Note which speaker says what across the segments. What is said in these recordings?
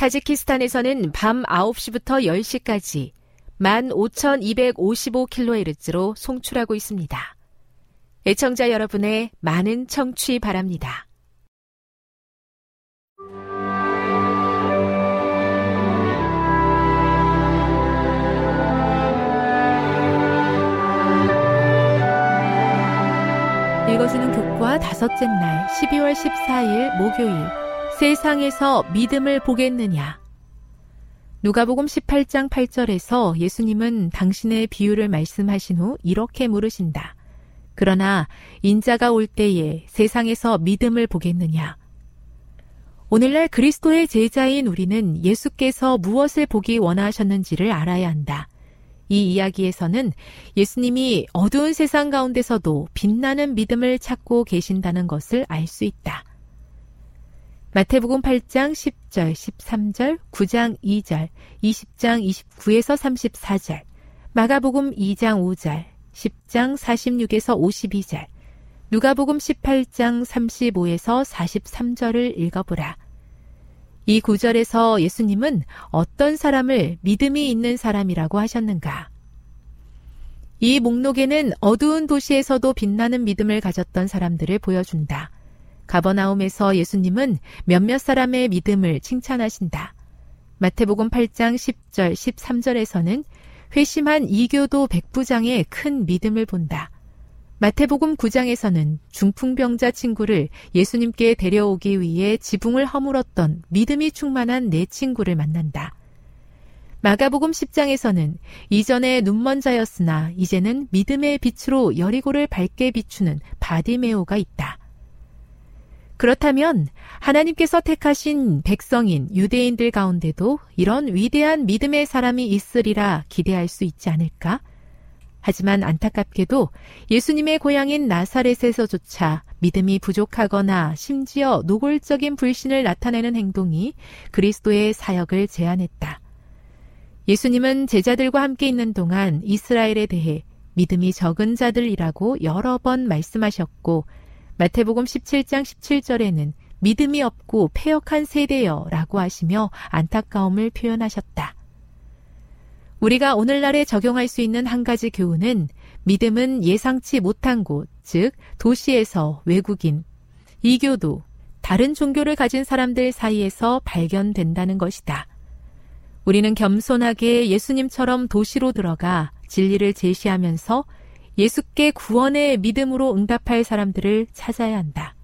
Speaker 1: 타지키스탄에서는 밤 9시부터 10시까지 15,255kHz로 송출하고 있습니다. 애청자 여러분의 많은 청취 바랍니다. 읽어주는 교과 다섯째 날 12월 14일 목요일 세상에서 믿음을 보겠느냐 누가복음 18장 8절에서 예수님은 당신의 비유를 말씀하신 후 이렇게 물으신다. 그러나 인자가 올 때에 세상에서 믿음을 보겠느냐? 오늘날 그리스도의 제자인 우리는 예수께서 무엇을 보기 원하셨는지를 알아야 한다. 이 이야기에서는 예수님이 어두운 세상 가운데서도 빛나는 믿음을 찾고 계신다는 것을 알 수 있다. 마태복음 8장 10절, 13절, 9장 2절, 20장 29에서 34절, 마가복음 2장 5절, 10장 46에서 52절, 누가복음 18장 35에서 43절을 읽어보라. 이 구절에서 예수님은 어떤 사람을 믿음이 있는 사람이라고 하셨는가? 이 목록에는 어두운 도시에서도 빛나는 믿음을 가졌던 사람들을 보여준다. 가버나움에서 예수님은 몇몇 사람의 믿음을 칭찬하신다. 마태복음 8장 10절, 13절에서는 회심한 이교도 백부장의 큰 믿음을 본다. 마태복음 9장에서는 중풍병자 친구를 예수님께 데려오기 위해 지붕을 허물었던 믿음이 충만한 내 친구를 만난다. 마가복음 10장에서는 이전에 눈먼 자였으나 이제는 믿음의 빛으로 여리고를 밝게 비추는 바디메오가 있다. 그렇다면 하나님께서 택하신 백성인 유대인들 가운데도 이런 위대한 믿음의 사람이 있으리라 기대할 수 있지 않을까? 하지만 안타깝게도 예수님의 고향인 나사렛에서조차 믿음이 부족하거나 심지어 노골적인 불신을 나타내는 행동이 그리스도의 사역을 제한했다. 예수님은 제자들과 함께 있는 동안 이스라엘에 대해 믿음이 적은 자들이라고 여러 번 말씀하셨고 마태복음 17장 17절에는 믿음이 없고 폐역한 세대여 라고 하시며 안타까움을 표현하셨다. 우리가 오늘날에 적용할 수 있는 한 가지 교훈은 믿음은 예상치 못한 곳, 즉 도시에서 외국인, 이교도, 다른 종교를 가진 사람들 사이에서 발견된다는 것이다. 우리는 겸손하게 예수님처럼 도시로 들어가 진리를 제시하면서 예수께 구원의 믿음으로 응답할 사람들을 찾아야 한다.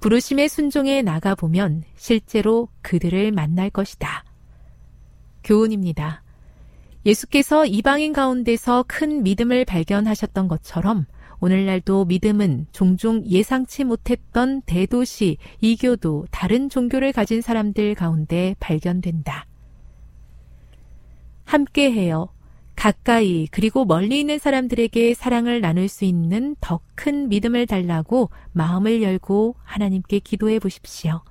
Speaker 1: 부르심의 순종에 나가보면 실제로 그들을 만날 것이다. 교훈입니다. 예수께서 이방인 가운데서 큰 믿음을 발견하셨던 것처럼 오늘날도 믿음은 종종 예상치 못했던 대도시, 이교도, 다른 종교를 가진 사람들 가운데 발견된다. 함께해요. 가까이 그리고 멀리 있는 사람들에게 사랑을 나눌 수 있는 더 큰 믿음을 달라고 마음을 열고 하나님께 기도해 보십시오.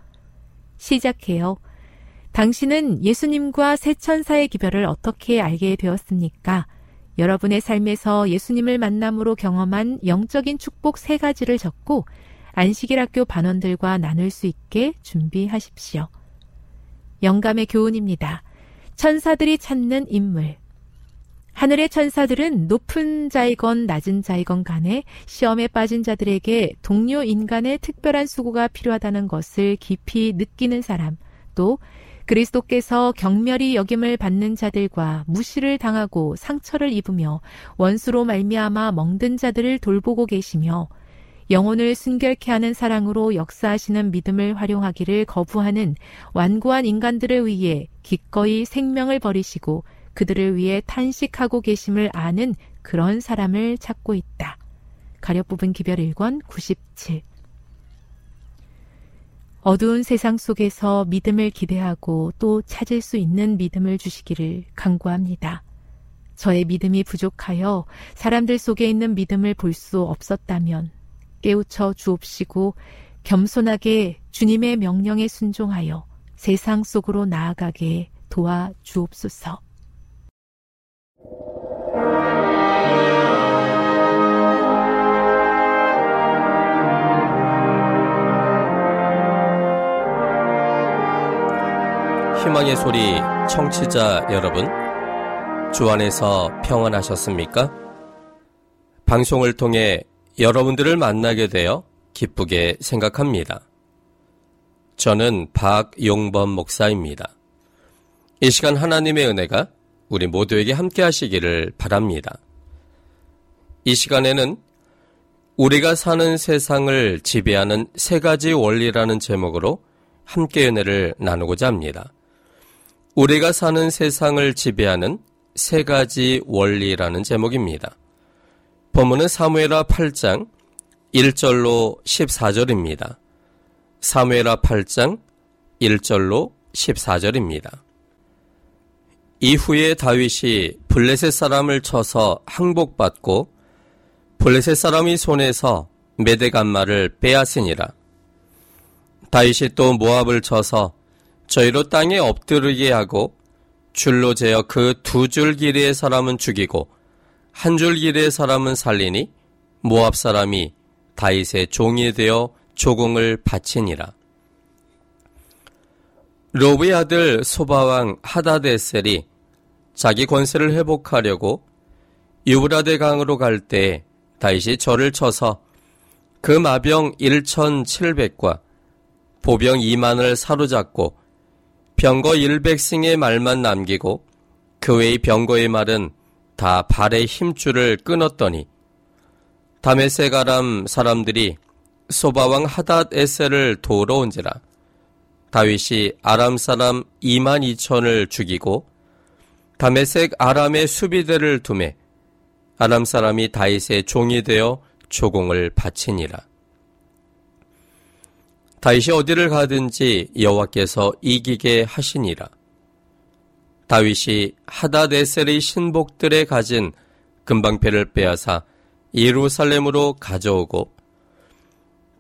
Speaker 1: 시작해요. 당신은 예수님과 새 천사의 기별을 어떻게 알게 되었습니까? 여러분의 삶에서 예수님을 만남으로 경험한 영적인 축복 세 가지를 적고 안식일 학교 반원들과 나눌 수 있게 준비하십시오. 영감의 교훈입니다. 천사들이 찾는 인물. 하늘의 천사들은 높은 자이건 낮은 자이건 간에 시험에 빠진 자들에게 동료 인간의 특별한 수고가 필요하다는 것을 깊이 느끼는 사람, 또 그리스도께서 경멸이 여김을 받는 자들과 무시를 당하고 상처를 입으며 원수로 말미암아 멍든 자들을 돌보고 계시며 영혼을 순결케 하는 사랑으로 역사하시는 믿음을 활용하기를 거부하는 완고한 인간들을 위해 기꺼이 생명을 버리시고 그들을 위해 탄식하고 계심을 아는 그런 사람을 찾고 있다. 가려 뽑은 기별 1권 97 어두운 세상 속에서 믿음을 기대하고 또 찾을 수 있는 믿음을 주시기를 간구합니다. 저의 믿음이 부족하여 사람들 속에 있는 믿음을 볼 수 없었다면 깨우쳐 주옵시고 겸손하게 주님의 명령에 순종하여 세상 속으로 나아가게 도와 주옵소서.
Speaker 2: 희망의 소리 청취자 여러분, 주 안에서 평안하셨습니까? 방송을 통해 여러분들을 만나게 되어 기쁘게 생각합니다. 저는 박용범 목사입니다. 이 시간 하나님의 은혜가 우리 모두에게 함께 하시기를 바랍니다. 이 시간에는 우리가 사는 세상을 지배하는 세 가지 원리라는 제목으로 함께 은혜를 나누고자 합니다. 우리가 사는 세상을 지배하는 세 가지 원리라는 제목입니다. 본문은 사무엘하 8장 1절로 14절입니다. 사무엘하 8장 1절로 14절입니다. 이후에 다윗이 블레셋 사람을 쳐서 항복받고 블레셋 사람이 손에서 메대간마를 빼앗으니라. 다윗이 또 모압을 쳐서 저희로 땅에 엎드르게 하고 줄로 재어 그 두 줄 길이의 사람은 죽이고 한 줄 길이의 사람은 살리니 모압 사람이 다윗의 종이 되어 조공을 바치니라. 로브의 아들 소바왕 하다데셀이 자기 권세를 회복하려고 유브라데 강으로 갈 때 다윗이 절을 쳐서 그 마병 1,700과 보병 2만을 사로잡고 병거 100승의 말만 남기고 그 외의 병거의 말은 다 발의 힘줄을 끊었더니 다메섹 아람 사람들이 소바왕 하닷 에셀을 도우러 온지라 다윗이 아람 사람 2만 2천을 죽이고 다메섹 아람의 수비대를 두매 아람 사람이 다윗의 종이 되어 조공을 바치니라. 다윗이 어디를 가든지 여호와께서 이기게 하시니라. 다윗이 하다데셀의 신복들에 가진 금방패를 빼앗아 예루살렘으로 가져오고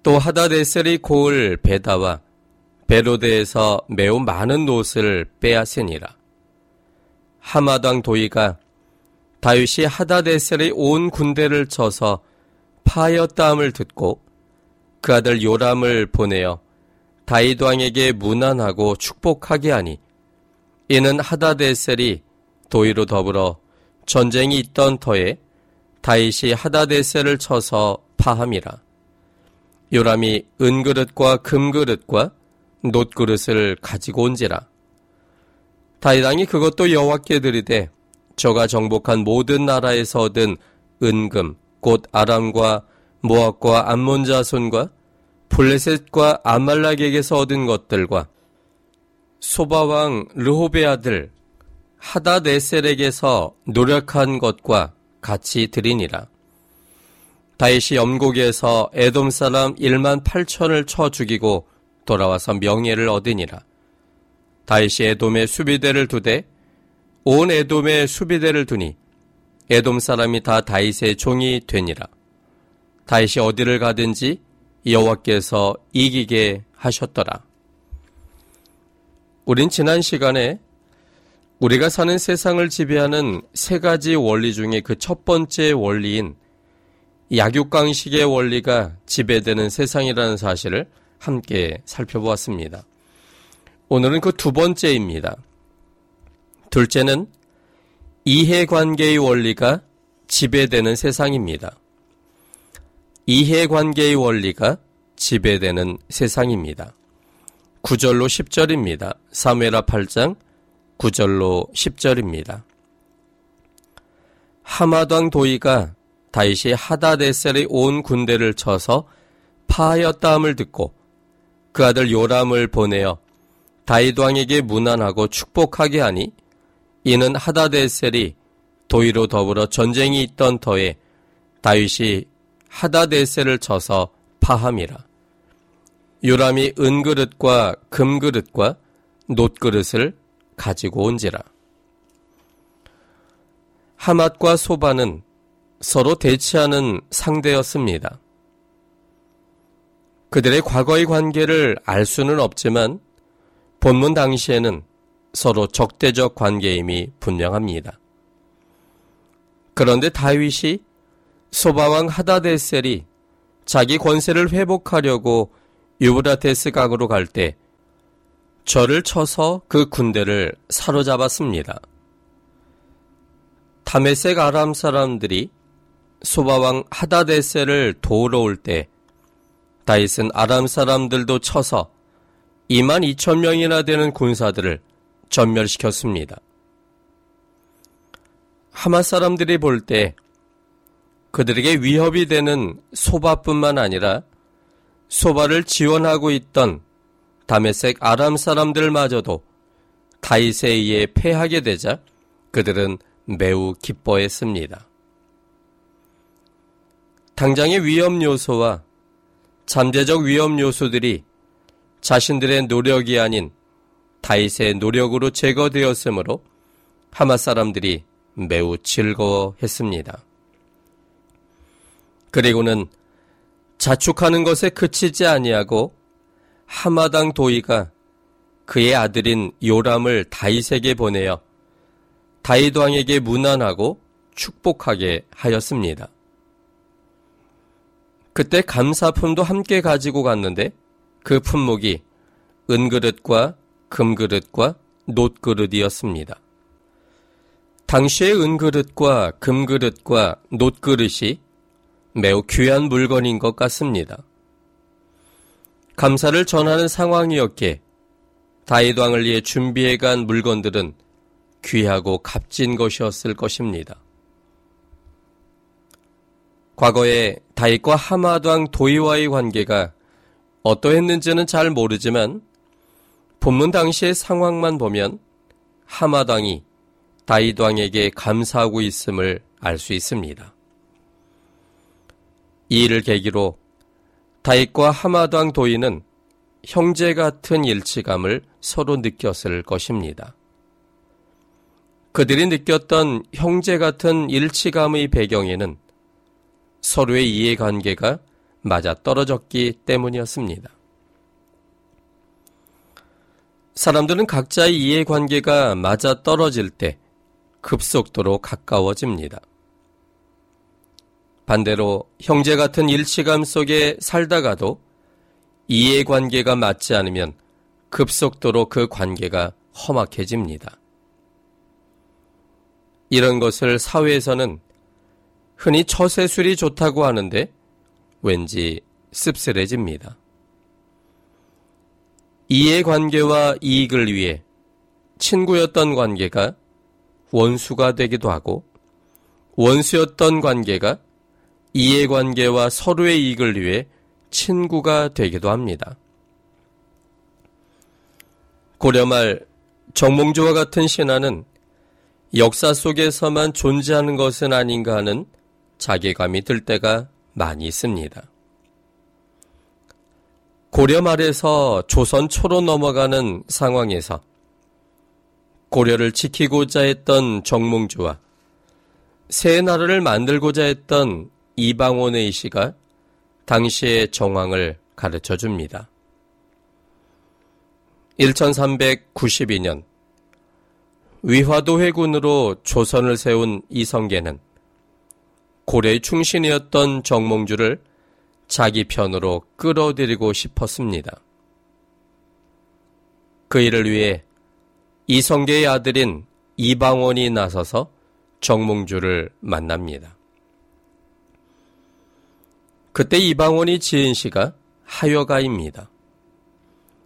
Speaker 2: 또 하다데셀의 고을 베다와 베로데에서 매우 많은 옷을 빼앗으니라. 하마당 도이가 다윗이 하다데셀의 온 군대를 쳐서 파였다함을 듣고 그 아들 요람을 보내어 다윗 왕에게 무난하고 축복하게 하니 이는 하다데셀이 도의로 더불어 전쟁이 있던 터에 다윗이 하다데셀을 쳐서 파함이라. 요람이 은그릇과 금그릇과 놋그릇을 가지고 온지라. 다윗 왕이 그것도 여호와께 드리되 저가 정복한 모든 나라에서 얻은 은금 곧 아람과 모압과 암몬 자손과 블레셋과 아말락에게서 얻은 것들과 소바왕 르호베 아들 하다네셀에게서 노력한 것과 같이 드리니라. 다윗이 염곡에서 에돔 사람 1만 8천을 쳐 죽이고 돌아와서 명예를 얻으니라. 다윗이 에돔의 수비대를 두되 온 에돔의 수비대를 두니 에돔 사람이 다 다윗의 종이 되니라. 다윗이 어디를 가든지 여호와께서 이기게 하셨더라. 우린 지난 시간에 우리가 사는 세상을 지배하는 세 가지 원리 중에 그 첫 번째 원리인 약육강식의 원리가 지배되는 세상이라는 사실을 함께 살펴보았습니다. 오늘은 그 두 번째입니다. 둘째는 이해관계의 원리가 지배되는 세상입니다. 이해관계의 원리가 지배되는 세상입니다. 9절로 10절입니다. 사무엘하 8장 9절로 10절입니다. 하마당 도이가 다윗이 하다데셀의 온 군대를 쳐서 파하였다함을 듣고 그 아들 요람을 보내어 다윗 왕에게 문안하고 축복하게 하니 이는 하다데셀이 도이로 더불어 전쟁이 있던 터에 다윗이 하다데셀을 쳐서 파함이라. 요람이 은그릇과 금그릇과 놋그릇을 가지고 온지라. 하맛과 소바는 서로 대치하는 상대였습니다. 그들의 과거의 관계를 알 수는 없지만 본문 당시에는 서로 적대적 관계임이 분명합니다. 그런데 다윗이 소바왕 하다데셀이 자기 권세를 회복하려고 유브라테스 강으로 갈 때 저를 쳐서 그 군대를 사로잡았습니다. 다메색 아람 사람들이 소바왕 하다데셀을 도우러 올 때 다윗은 아람 사람들도 쳐서 2만 2천 명이나 되는 군사들을 전멸시켰습니다. 하마 사람들이 볼 때 그들에게 위협이 되는 소바뿐만 아니라 소바를 지원하고 있던 다메색 아람 사람들마저도 다윗에 의해 패하게 되자 그들은 매우 기뻐했습니다. 당장의 위험 요소와 잠재적 위험 요소들이 자신들의 노력이 아닌 다윗의 노력으로 제거되었으므로 하마 사람들이 매우 즐거워했습니다. 그리고는 자축하는 것에 그치지 아니하고 하마당 도이가 그의 아들인 요람을 다윗에게 보내어 다윗 왕에게 문안하고 축복하게 하였습니다. 그때 감사품도 함께 가지고 갔는데 그 품목이 은그릇과 금그릇과 놋그릇이었습니다. 당시의 은그릇과 금그릇과 놋그릇이 매우 귀한 물건인 것 같습니다. 감사를 전하는 상황이었기에 다윗 왕을 위해 준비해 간 물건들은 귀하고 값진 것이었을 것입니다. 과거에 다윗과 하마당 도이와의 관계가 어떠했는지는 잘 모르지만 본문 당시의 상황만 보면 하마당이 다윗 왕에게 감사하고 있음을 알 수 있습니다. 이 일을 계기로 다윗과 하마당 도인은 형제 같은 일치감을 서로 느꼈을 것입니다. 그들이 느꼈던 형제 같은 일치감의 배경에는 서로의 이해관계가 맞아 떨어졌기 때문이었습니다. 사람들은 각자의 이해관계가 맞아 떨어질 때 급속도로 가까워집니다. 반대로 형제 같은 일치감 속에 살다가도 이해관계가 맞지 않으면 급속도로 그 관계가 험악해집니다. 이런 것을 사회에서는 흔히 처세술이 좋다고 하는데 왠지 씁쓸해집니다. 이해관계와 이익을 위해 친구였던 관계가 원수가 되기도 하고 원수였던 관계가 이해관계와 서로의 이익을 위해 친구가 되기도 합니다. 고려말 정몽주와 같은 신하는 역사 속에서만 존재하는 것은 아닌가 하는 자괴감이 들 때가 많이 있습니다. 고려 말에서 조선 초로 넘어가는 상황에서 고려를 지키고자 했던 정몽주와 새 나라를 만들고자 했던 이방원의 시가 당시의 정황을 가르쳐 줍니다. 1392년 위화도 회군으로 조선을 세운 이성계는 고려의 충신이었던 정몽주를 자기 편으로 끌어들이고 싶었습니다. 그 일을 위해 이성계의 아들인 이방원이 나서서 정몽주를 만납니다. 그때 이방원이 지은 시가 하여가입니다.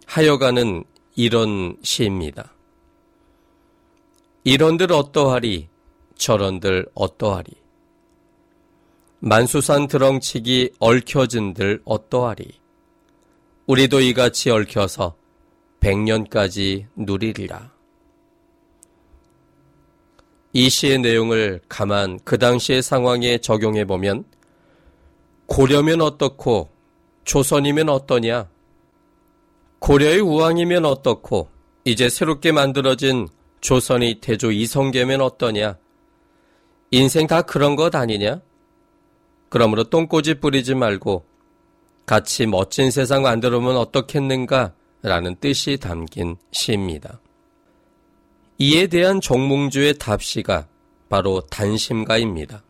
Speaker 2: 하여가는 이런 시입니다. 이런들 어떠하리 저런들 어떠하리 만수산 드렁치기 얽혀진들 어떠하리 우리도 이같이 얽혀서 백년까지 누리리라. 이 시의 내용을 가만 그 당시의 상황에 적용해 보면 고려면 어떻고 조선이면 어떠냐? 고려의 우왕이면 어떻고 이제 새롭게 만들어진 조선이 태조 이성계면 어떠냐? 인생 다 그런 것 아니냐? 그러므로 똥꼬지 뿌리지 말고 같이 멋진 세상 만들어면 어떻겠는가? 라는 뜻이 담긴 시입니다. 이에 대한 정몽주의 답시가 바로 단심가입니다.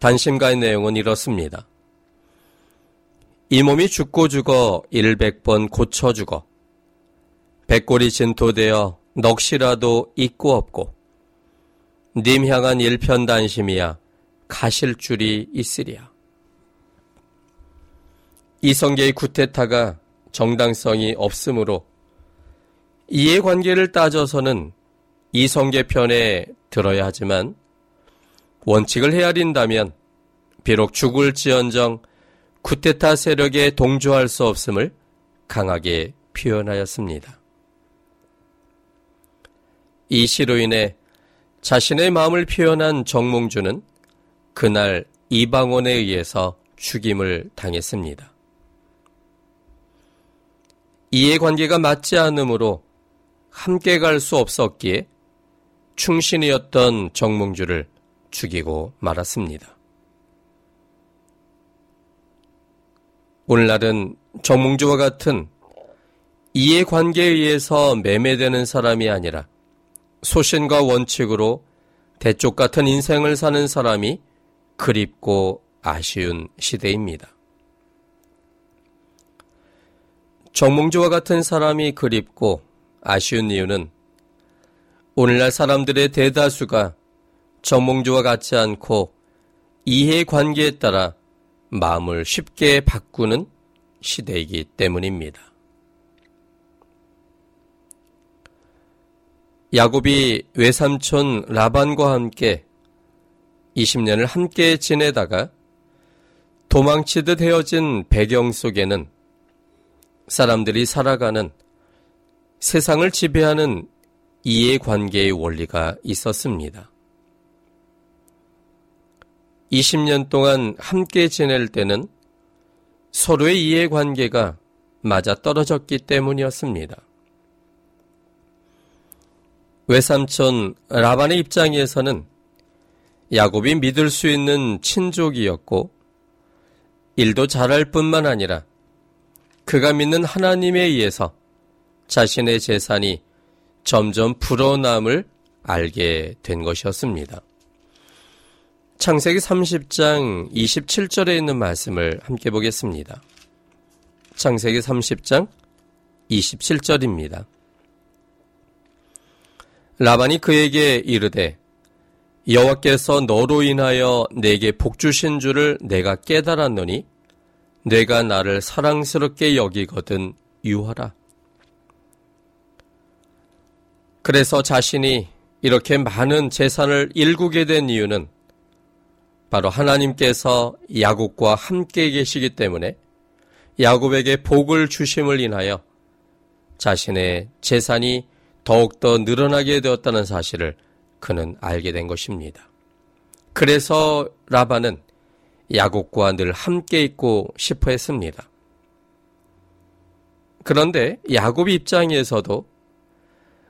Speaker 2: 단심가의 내용은 이렇습니다. 이 몸이 죽고 죽어 일백 번 고쳐 죽어 백골이 진토되어 넋이라도 있고 없고 님 향한 일편단심이야 가실 줄이 있으랴. 이성계의 구테타가 정당성이 없으므로 이해관계를 따져서는 이성계 편에 들어야 하지만 원칙을 헤아린다면 비록 죽을지언정 쿠데타 세력에 동조할 수 없음을 강하게 표현하였습니다. 이 시로 인해 자신의 마음을 표현한 정몽주는 그날 이방원에 의해서 죽임을 당했습니다. 이해관계가 맞지 않으므로 함께 갈 수 없었기에 충신이었던 정몽주를 죽이고 말았습니다. 오늘날은 정몽주와 같은 이해관계에 의해서 매매되는 사람이 아니라 소신과 원칙으로 대쪽 같은 인생을 사는 사람이 그립고 아쉬운 시대입니다. 정몽주와 같은 사람이 그립고 아쉬운 이유는 오늘날 사람들의 대다수가 정몽주와 같지 않고 이해관계에 따라 마음을 쉽게 바꾸는 시대이기 때문입니다. 야곱이 외삼촌 라반과 함께 20년을 함께 지내다가 도망치듯 헤어진 배경 속에는 사람들이 살아가는 세상을 지배하는 이해관계의 원리가 있었습니다. 20년 동안 함께 지낼 때는 서로의 이해관계가 맞아 떨어졌기 때문이었습니다. 외삼촌 라반의 입장에서는 야곱이 믿을 수 있는 친족이었고 일도 잘할 뿐만 아니라 그가 믿는 하나님에 의해서 자신의 재산이 점점 불어남을 알게 된 것이었습니다. 창세기 30장 27절에 있는 말씀을 함께 보겠습니다. 창세기 30장 27절입니다. 라반이 그에게 이르되 여호와께서 너로 인하여 내게 복 주신 줄을 내가 깨달았노니 내가 나를 사랑스럽게 여기거든 유하라. 그래서 자신이 이렇게 많은 재산을 일구게 된 이유는 바로 하나님께서 야곱과 함께 계시기 때문에 야곱에게 복을 주심을 인하여 자신의 재산이 더욱더 늘어나게 되었다는 사실을 그는 알게 된 것입니다. 그래서 라반은 야곱과 늘 함께 있고 싶어 했습니다. 그런데 야곱 입장에서도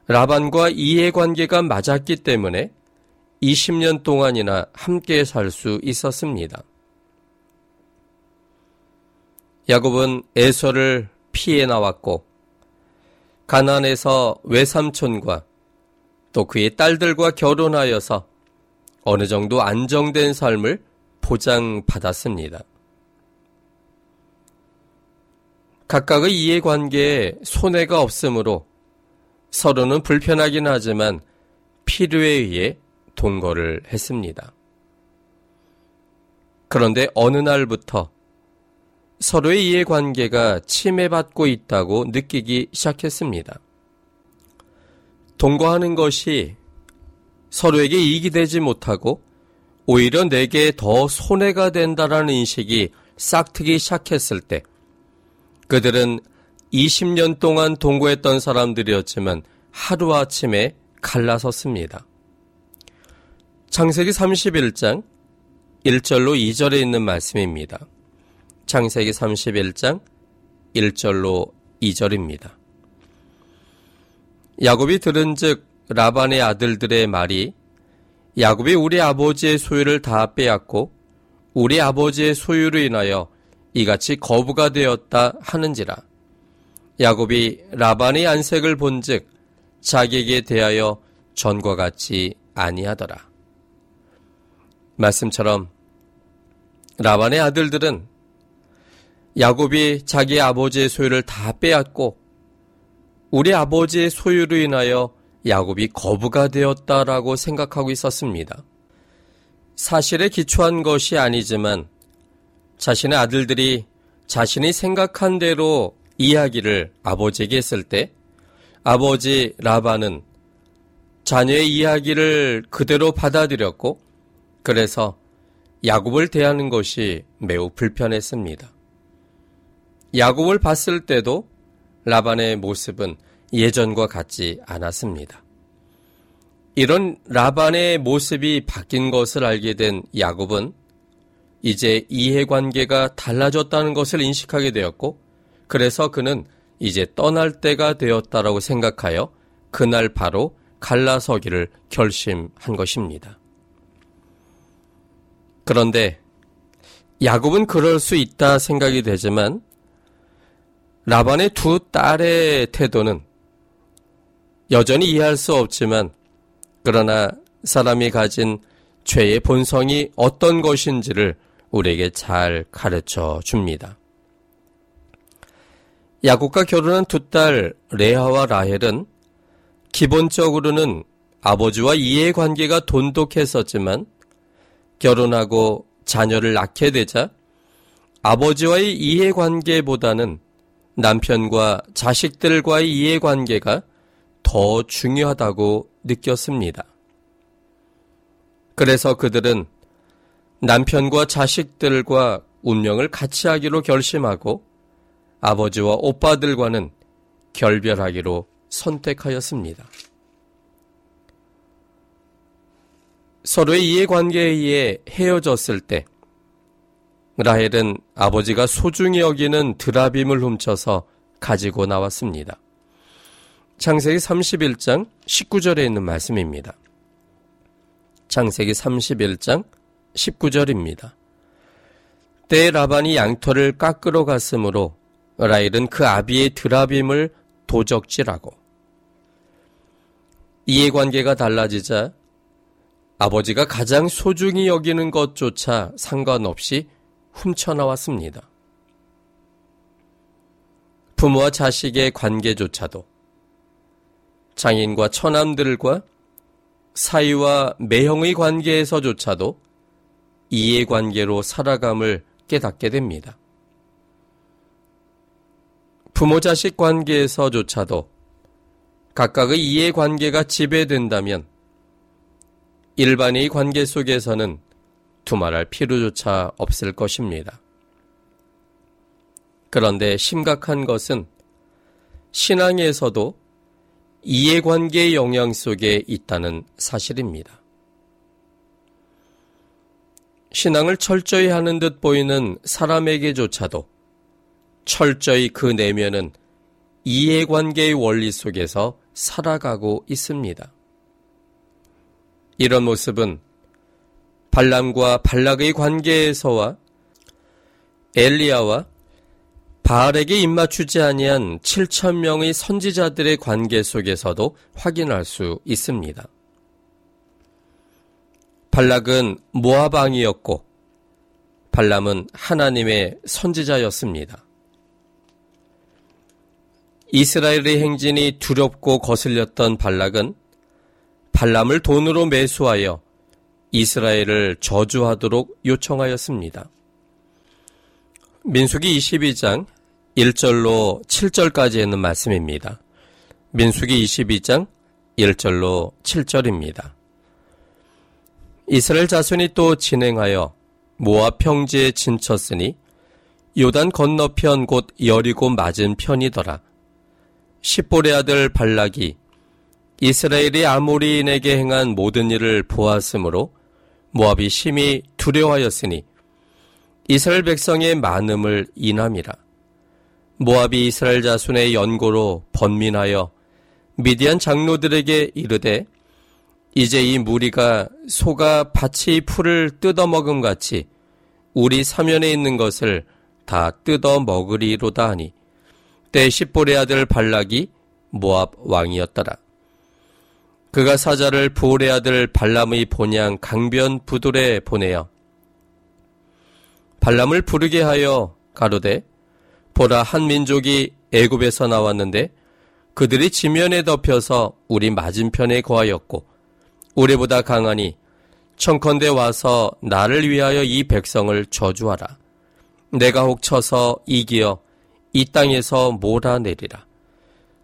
Speaker 2: 라반과 이해관계가 맞았기 때문에 20년 동안이나 함께 살 수 있었습니다. 야곱은 에서를 피해 나왔고 가난에서 외삼촌과 또 그의 딸들과 결혼하여서 어느 정도 안정된 삶을 보장받았습니다. 각각의 이해관계에 손해가 없으므로 서로는 불편하긴 하지만 필요에 의해 동거를 했습니다. 그런데 어느 날부터 서로의 이해관계가 침해받고 있다고 느끼기 시작했습니다. 동거하는 것이 서로에게 이익이 되지 못하고 오히려 내게 더 손해가 된다라는 인식이 싹트기 시작했을 때 그들은 20년 동안 동거했던 사람들이었지만 하루아침에 갈라섰습니다. 창세기 31장 1절로 2절에 있는 말씀입니다. 창세기 31장 1절로 2절입니다. 야곱이 들은즉 라반의 아들들의 말이 야곱이 우리 아버지의 소유를 다 빼앗고 우리 아버지의 소유로 인하여 이같이 거부가 되었다 하는지라 야곱이 라반의 안색을 본즉 자기에게 대하여 전과 같이 아니하더라. 말씀처럼 라반의 아들들은 야곱이 자기 아버지의 소유를 다 빼앗고 우리 아버지의 소유로 인하여 야곱이 거부가 되었다라고 생각하고 있었습니다. 사실에 기초한 것이 아니지만 자신의 아들들이 자신이 생각한 대로 이야기를 아버지에게 했을 때 아버지 라반은 자녀의 이야기를 그대로 받아들였고 그래서 야곱을 대하는 것이 매우 불편했습니다. 야곱을 봤을 때도 라반의 모습은 예전과 같지 않았습니다. 이런 라반의 모습이 바뀐 것을 알게 된 야곱은 이제 이해관계가 달라졌다는 것을 인식하게 되었고, 그래서 그는 이제 떠날 때가 되었다라고 생각하여 그날 바로 갈라서기를 결심한 것입니다. 그런데 야곱은 그럴 수 있다 생각이 되지만 라반의 두 딸의 태도는 여전히 이해할 수 없지만 그러나 사람이 가진 죄의 본성이 어떤 것인지를 우리에게 잘 가르쳐 줍니다. 야곱과 결혼한 두 딸 레아와 라헬은 기본적으로는 아버지와 이해 관계가 돈독했었지만 결혼하고 자녀를 낳게 되자 아버지와의 이해 관계보다는 남편과 자식들과의 이해관계가 더 중요하다고 느꼈습니다. 그래서 그들은 남편과 자식들과 운명을 같이 하기로 결심하고 아버지와 오빠들과는 결별하기로 선택하였습니다. 서로의 이해관계에 의해 헤어졌을 때 라헬은 아버지가 소중히 여기는 드라빔을 훔쳐서 가지고 나왔습니다. 창세기 31장 19절에 있는 말씀입니다. 창세기 31장 19절입니다. 때 라반이 양털을 깎으러 갔으므로 라헬은 그 아비의 드라빔을 도적질하고 이해관계가 달라지자 아버지가 가장 소중히 여기는 것조차 상관없이 훔쳐나왔습니다. 부모와 자식의 관계조차도 장인과 처남들과 사이와 매형의 관계에서조차도 이해관계로 살아감을 깨닫게 됩니다. 부모 자식 관계에서조차도 각각의 이해관계가 지배된다면 일반의 관계 속에서는 두말할 필요조차 없을 것입니다. 그런데 심각한 것은 신앙에서도 이해관계의 영향 속에 있다는 사실입니다. 신앙을 철저히 하는 듯 보이는 사람에게조차도 철저히 그 내면은 이해관계의 원리 속에서 살아가고 있습니다. 이런 모습은 발람과 발락의 관계에서와 엘리야와 바알에게 입맞추지 아니한 7천 명의 선지자들의 관계 속에서도 확인할 수 있습니다. 발락은 모압 왕이었고 발람은 하나님의 선지자였습니다. 이스라엘의 행진이 두렵고 거슬렸던 발락은 발람을 돈으로 매수하여 이스라엘을 저주하도록 요청하였습니다. 민수기 22장 1절로 7절까지 있는 말씀입니다. 민수기 22장 1절로 7절입니다. 이스라엘 자손이 또 진행하여 모압 평지에 진쳤으니 요단 건너편 곧 여리고 맞은 편이더라. 십볼의 아들 발락이 이스라엘이 아모리인에게 행한 모든 일을 보았으므로 모압이 심히 두려워하였으니 이스라엘 백성의 많음을 인함이라. 모압이 이스라엘 자손의 연고로 번민하여 미디안 장로들에게 이르되 이제 이 무리가 소가 밭의 풀을 뜯어 먹음 같이 우리 사면에 있는 것을 다 뜯어 먹으리로다 하니 때 십볼의 아들 발락이 모압 왕이었더라. 그가 사자를 부올의 아들 발람의 본향 강변 부돌에 보내어 발람을 부르게 하여 가로되 보라 한 민족이 애굽에서 나왔는데 그들이 지면에 덮여서 우리 맞은편에 거하였고 우리보다 강하니 청컨대 와서 나를 위하여 이 백성을 저주하라. 내가 혹 쳐서 이기어 이 땅에서 몰아내리라.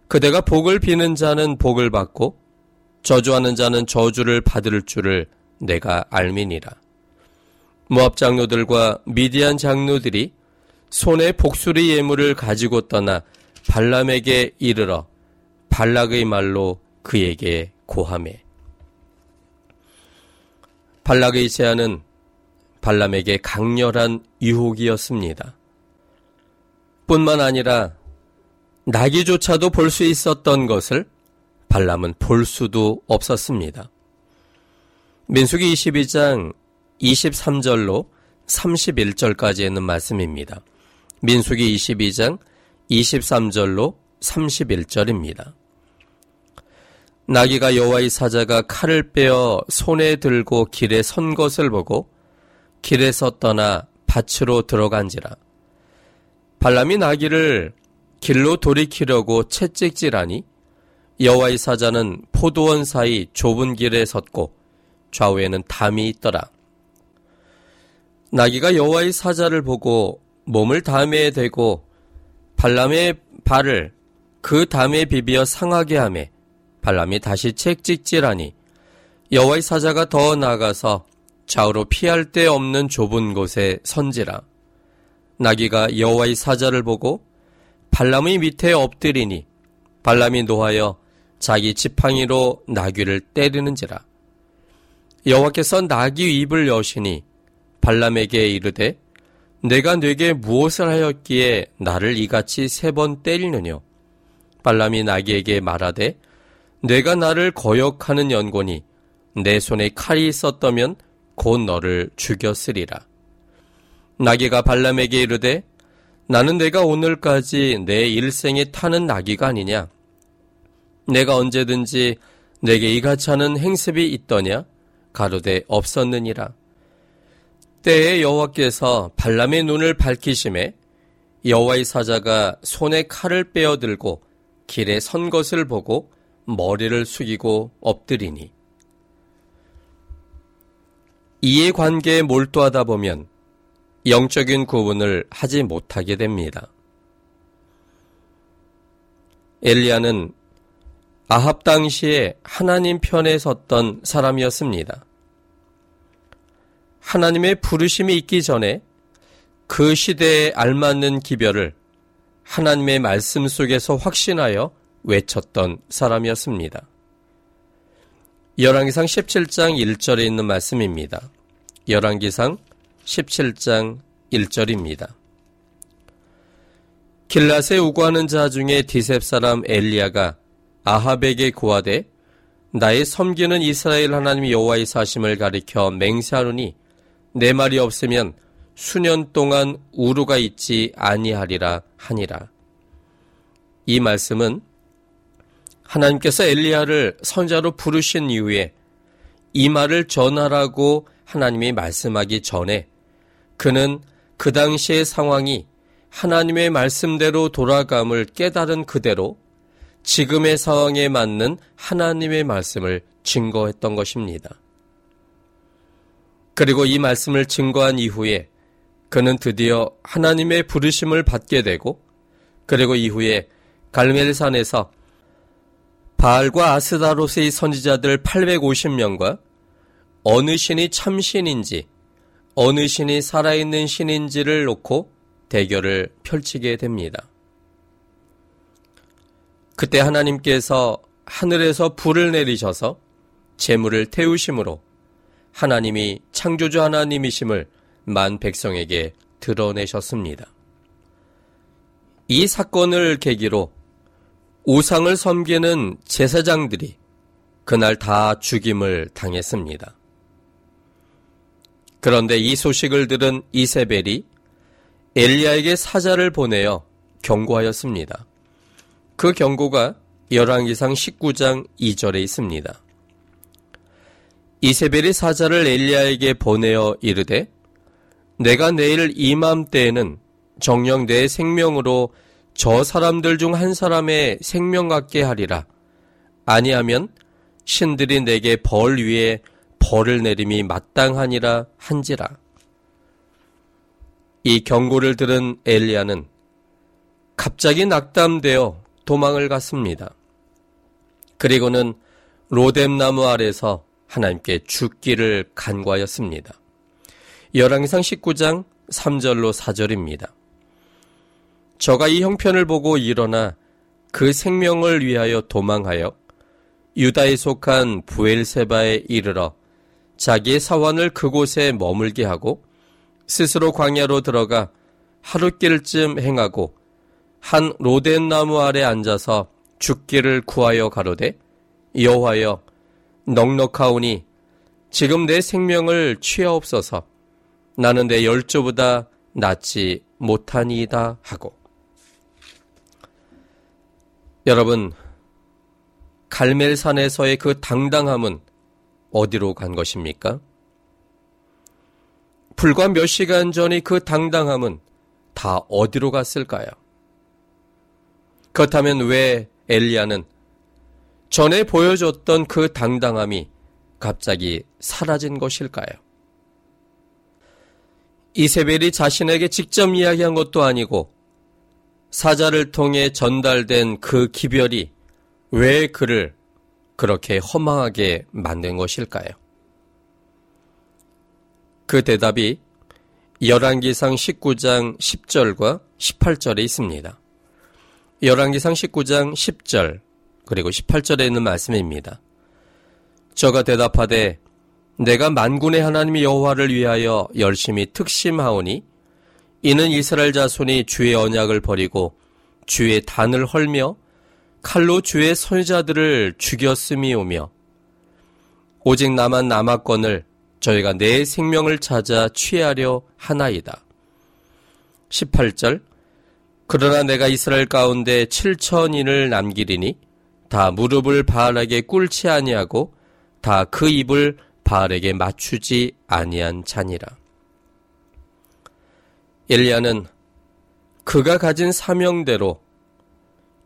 Speaker 2: 그대가 복을 비는 자는 복을 받고 저주하는 자는 저주를 받을 줄을 내가 알미니라. 모압 장로들과 미디안 장로들이 손에 복수리 예물을 가지고 떠나 발람에게 이르러 발락의 말로 그에게 고함해. 발락의 제안은 발람에게 강렬한 유혹이었습니다. 뿐만 아니라 나기조차도 볼 수 있었던 것을 발람은 볼 수도 없었습니다. 민수기 22장 23절로 31절까지 있는 말씀입니다. 민수기 22장 23절로 31절입니다. 나귀가 여호와의 사자가 칼을 빼어 손에 들고 길에 선 것을 보고 길에서 떠나 밭으로 들어간지라. 발람이 나귀를 길로 돌이키려고 채찍질하니 여호와의 사자는 포도원 사이 좁은 길에 섰고 좌우에는 담이 있더라. 나귀가 여호와의 사자를 보고 몸을 담에 대고 발람의 발을 그 담에 비비어 상하게 하매 발람이 다시 책찍질하니 여호와의 사자가 더 나아가서 좌우로 피할 데 없는 좁은 곳에 선지라 나귀가 여호와의 사자를 보고 발람의 밑에 엎드리니 발람이 노하여 자기 지팡이로 나귀를 때리는지라 여호와께서 나귀 입을 여시니 발람에게 이르되 내가 네게 무엇을 하였기에 나를 이같이 세 번 때리느뇨 발람이 나귀에게 말하되 내가 나를 거역하는 연곤이 내 손에 칼이 있었다면 곧 너를 죽였으리라. 나귀가 발람에게 이르되 나는 내가 오늘까지 내 일생에 타는 나귀가 아니냐? 내가 언제든지 내게 이같이 하는 행습이 있더냐? 가로되 없었느니라. 때에 여호와께서 발람의 눈을 밝히심에 여호와의 사자가 손에 칼을 빼어 들고 길에 선 것을 보고 머리를 숙이고 엎드리니 이해 관계에 몰두하다 보면 영적인 구분을 하지 못하게 됩니다. 엘리야는 아합 당시에 하나님 편에 섰던 사람이었습니다. 하나님의 부르심이 있기 전에 그 시대에 알맞는 기별을 하나님의 말씀 속에서 확신하여 외쳤던 사람이었습니다. 열왕기상 17장 1절에 있는 말씀입니다. 열왕기상 17장 1절입니다. 길라세 우구하는 자 중에 디셉 사람 엘리야가 아합에게 고하되 나의 섬기는 이스라엘 하나님 여호와의 사심을 가리켜 맹세하노니 내 말이 없으면 수년 동안 우루가 있지 아니하리라 하니라. 이 말씀은 하나님께서 엘리야를 선자로 부르신 이후에 이 말을 전하라고 하나님이 말씀하기 전에 그는 그 당시의 상황이 하나님의 말씀대로 돌아감을 깨달은 그대로 지금의 상황에 맞는 하나님의 말씀을 증거했던 것입니다. 그리고 이 말씀을 증거한 이후에 그는 드디어 하나님의 부르심을 받게 되고 그리고 이후에 갈멜산에서 바알과 아스다로스의 선지자들 850명과 어느 신이 참신인지 어느 신이 살아있는 신인지를 놓고 대결을 펼치게 됩니다. 그때 하나님께서 하늘에서 불을 내리셔서 재물을 태우심으로 하나님이 창조주 하나님이심을 만 백성에게 드러내셨습니다. 이 사건을 계기로 우상을 섬기는 제사장들이 그날 다 죽임을 당했습니다. 그런데 이 소식을 들은 이세벨이 엘리야에게 사자를 보내어 경고하였습니다. 그 경고가 열왕기상 19장 2절에 있습니다. 이세벨이 사자를 엘리야에게 보내어 이르되 내가 내일 이맘때에는 정령 내 생명으로 저 사람들 중 한 사람의 생명 같게 하리라. 아니하면 신들이 내게 벌 위에 벌을 내림이 마땅하니라 한지라. 이 경고를 들은 엘리야는 갑자기 낙담되어 도망을 갔습니다. 그리고는 로뎀나무 아래서 하나님께 죽기를 간구하였습니다. 열왕기상 19장 3절로 4절입니다. 저가 이 형편을 보고 일어나 그 생명을 위하여 도망하여 유다에 속한 부엘세바에 이르러 자기의 사원을 그곳에 머물게 하고 스스로 광야로 들어가 하룻길쯤 행하고 한 로덴 나무 아래 앉아서 죽기를 구하여 가로되 여호와여 넉넉하오니 지금 내 생명을 취하옵소서 나는 내 열조보다 낫지 못하니이다 하고 여러분 갈멜산에서의 그 당당함은 어디로 간 것입니까? 불과 몇 시간 전이 그 당당함은 다 어디로 갔을까요? 그렇다면 왜 엘리야는 전에 보여줬던 그 당당함이 갑자기 사라진 것일까요? 이세벨이 자신에게 직접 이야기한 것도 아니고 사자를 통해 전달된 그 기별이 왜 그를 그렇게 허망하게 만든 것일까요? 그 대답이 열왕기상 19장 10절과 18절에 있습니다. 열왕기상 19장 10절 그리고 18절에 있는 말씀입니다. 저가 대답하되 내가 만군의 하나님 여호와를 위하여 열심히 특심하오니 이는 이스라엘 자손이 주의 언약을 버리고 주의 단을 헐며 칼로 주의 선자들을 죽였음이오며 오직 나만 남았건을 저희가 내 생명을 찾아 취하려 하나이다. 18절 그러나 내가 이스라엘 가운데 7천인을 남기리니 다 무릎을 바알에게 꿇지 아니하고 다 그 입을 바알에게 맞추지 아니한 자니라. 엘리야는 그가 가진 사명대로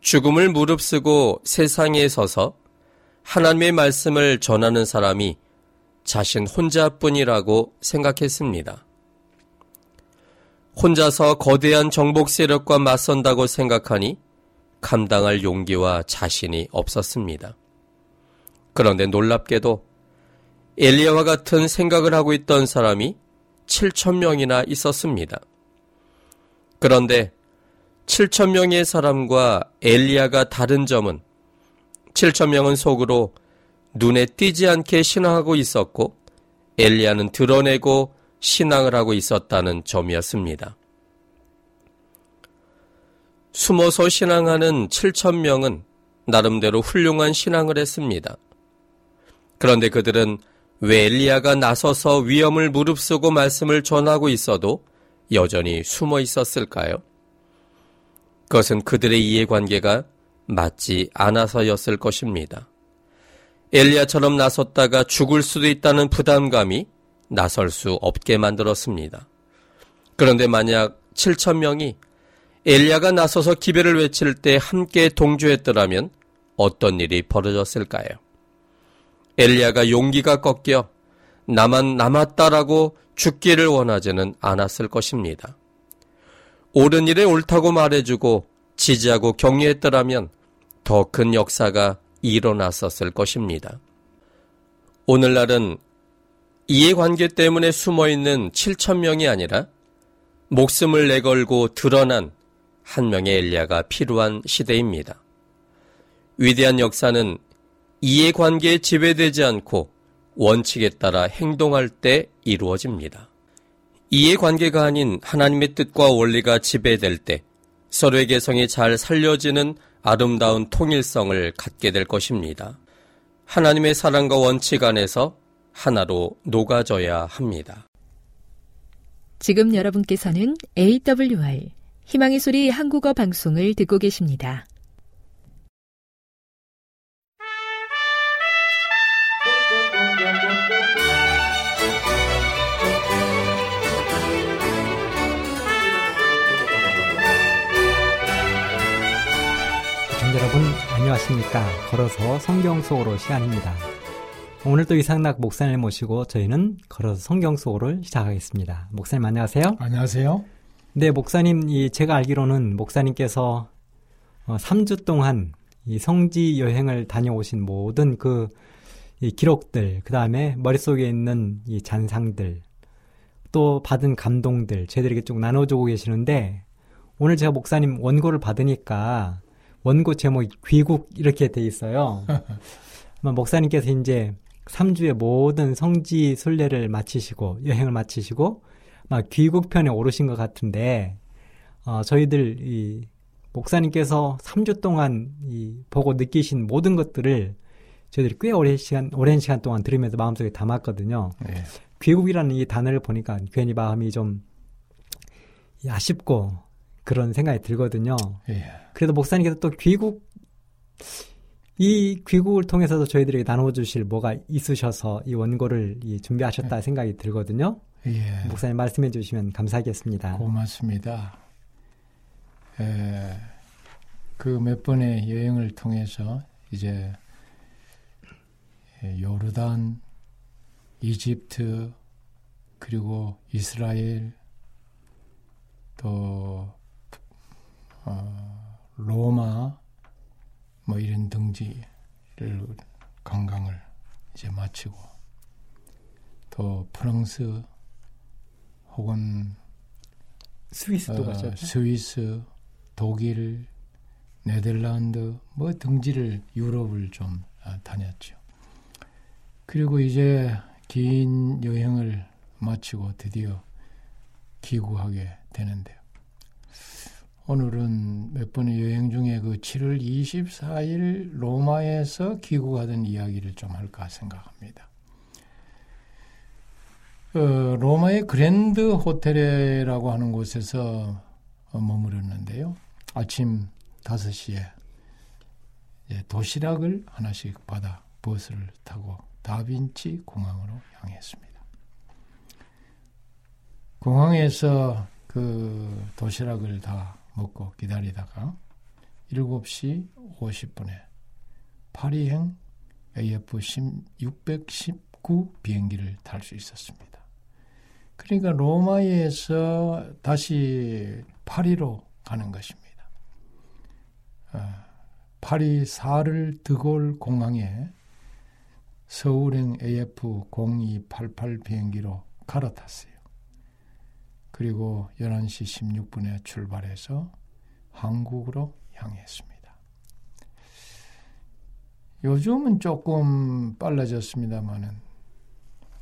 Speaker 2: 죽음을 무릅쓰고 세상에 서서 하나님의 말씀을 전하는 사람이 자신 혼자뿐이라고 생각했습니다. 혼자서 거대한 정복 세력과 맞선다고 생각하니 감당할 용기와 자신이 없었습니다. 그런데 놀랍게도 엘리야와 같은 생각을 하고 있던 사람이 7천 명이나 있었습니다. 그런데 7천 명의 사람과 엘리야가 다른 점은 7천 명은 속으로 눈에 띄지 않게 신앙하고 있었고 엘리야는 드러내고 신앙을 하고 있었다는 점이었습니다. 숨어서 신앙하는 7천 명은 나름대로 훌륭한 신앙을 했습니다. 그런데 그들은 왜 엘리야가 나서서 위험을 무릅쓰고 말씀을 전하고 있어도 여전히 숨어 있었을까요? 그것은 그들의 이해관계가 맞지 않아서였을 것입니다. 엘리야처럼 나섰다가 죽을 수도 있다는 부담감이 나설 수 없게 만들었습니다. 그런데 만약 7천 명이 엘리야가 나서서 기별을 외칠 때 함께 동조했더라면 어떤 일이 벌어졌을까요? 엘리야가 용기가 꺾여 나만 남았다라고 죽기를 원하지는 않았을 것입니다. 옳은 일에 옳다고 말해주고 지지하고 격려했더라면 더 큰 역사가 일어났었을 것입니다. 오늘날은 이해관계 때문에 숨어있는 7천 명이 아니라 목숨을 내걸고 드러난 한 명의 엘리야가 필요한 시대입니다. 위대한 역사는 이해관계에 지배되지 않고 원칙에 따라 행동할 때 이루어집니다. 이해관계가 아닌 하나님의 뜻과 원리가 지배될 때 서로의 개성이 잘 살려지는 아름다운 통일성을 갖게 될 것입니다. 하나님의 사랑과 원칙 안에서 하나로 녹아져야 합니다.
Speaker 1: 지금 여러분께서는 AWR 희망의 소리 한국어 방송을 듣고 계십니다.
Speaker 3: 여러분 안녕하십니까 걸어서 성경 속으로 시간입니다 오늘도 이상락 목사님 모시고 저희는 걸어서 성경 속으로 시작하겠습니다. 목사님 안녕하세요?
Speaker 4: 안녕하세요.
Speaker 3: 네 목사님 이 제가 알기로는 목사님께서 어, 3주 동안 이 성지 여행을 다녀오신 모든 그 기록들 그 다음에 머릿속에 있는 이 잔상들 또 받은 감동들 저희들에게 쭉 나눠주고 계시는데 오늘 제가 목사님 원고를 받으니까 원고 제목이 귀국 이렇게 돼 있어요. 목사님께서 이제 3주의 모든 성지 순례를 마치시고 여행을 마치시고 막 귀국편에 오르신 것 같은데 어, 저희들 이 목사님께서 3주 동안 이 보고 느끼신 모든 것들을 저희들이 꽤 오랜 시간 오랜 시간 동안 들으면서 마음속에 담았거든요. 네. 귀국이라는 이 단어를 보니까 괜히 마음이 좀 아쉽고 그런 생각이 들거든요. 예. 그래도 목사님께서 또 귀국 이 귀국을 통해서도 저희들에게 나눠주실 뭐가 있으셔서 이 원고를 이 준비하셨다 예. 생각이 들거든요. 예. 목사님 말씀해 주시면 감사하겠습니다.
Speaker 4: 고맙습니다. 그 몇 번의 여행을 통해서 이제 요르단, 이집트, 그리고 이스라엘, 또 어, 로마 뭐 등지를 관광을 이제 마치고 또 프랑스 혹은
Speaker 3: 스위스도 어, 가셨죠?
Speaker 4: 스위스, 독일, 네덜란드 뭐 등지를 유럽을 좀 아, 다녔죠. 그리고 이제 긴 여행을 마치고 드디어 귀국하게 되는데요. 오늘은 몇 번의 여행 중에 그 7월 24일 로마에서 귀국하던 이야기를 좀 할까 생각합니다. 어, 로마의 그랜드 호텔이라고 하는 곳에서 어, 머무렀는데요. 아침 5시에 도시락을 하나씩 받아 버스를 타고 다빈치 공항으로 향했습니다. 공항에서 그 도시락을 다 먹고 기다리다가 7시 50분에 파리행 AF 619 비행기를 탈 수 있었습니다. 그러니까 로마에서 다시 파리로 가는 것입니다. 어, 파리 사를 드골 공항에 서울행 AF 0288 비행기로 갈아탔어요. 그리고 11시 16분에 출발해서 한국으로 향했습니다. 요즘은 조금 빨라졌습니다만은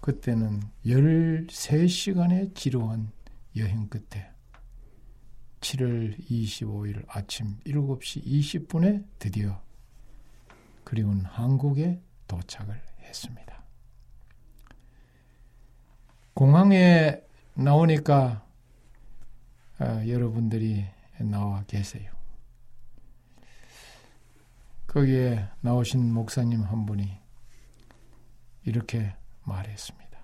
Speaker 4: 그때는 13시간의 지루한 여행 끝에 7월 25일 아침 7시 20분에 드디어 그리운 한국에 도착을 했습니다. 공항에 나오니까 어, 여러분들이 나와 계세요. 거기에 나오신 목사님 한 분이 이렇게 말했습니다.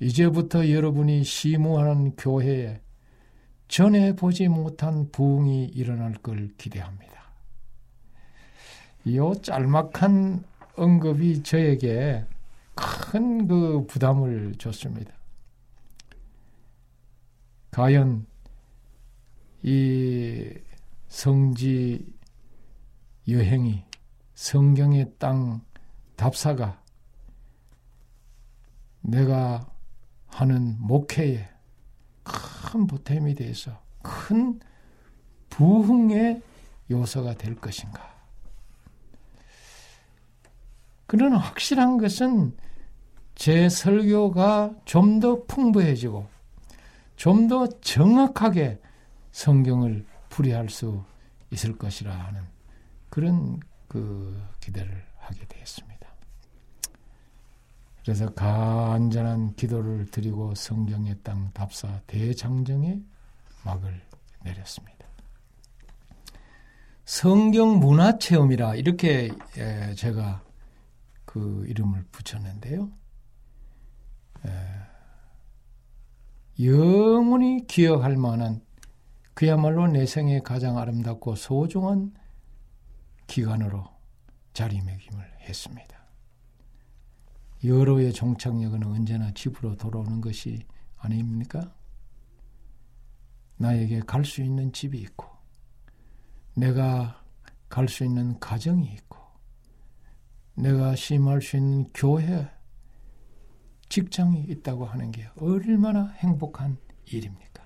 Speaker 4: 이제부터 여러분이 시무하는 교회에 전에 보지 못한 부흥이 일어날 걸 기대합니다. 이 짤막한 언급이 저에게 큰 그 부담을 줬습니다. 과연 이 성지 여행이 성경의 땅 답사가 내가 하는 목회에 큰 보탬이 돼서 큰 부흥의 요소가 될 것인가. 그러나 확실한 것은 제 설교가 좀 더 풍부해지고 좀 더 정확하게 성경을 풀이할 수 있을 것이라 하는 그런 그 기대를 하게 되었습니다. 그래서 간절한 기도를 드리고 성경의 땅 답사 대장정에 막을 내렸습니다. 성경 문화 체험이라 이렇게 제가 그 이름을 붙였는데요. 영원히 기억할 만한 그야말로 내 생에 가장 아름답고 소중한 기간으로 자리매김을 했습니다. 여로의 종착역은 언제나 집으로 돌아오는 것이 아닙니까? 나에게 갈 수 있는 집이 있고, 내가 갈 수 있는 가정이 있고, 내가 심할 수 있는 교회, 직장이 있다고 하는 게 얼마나 행복한 일입니까?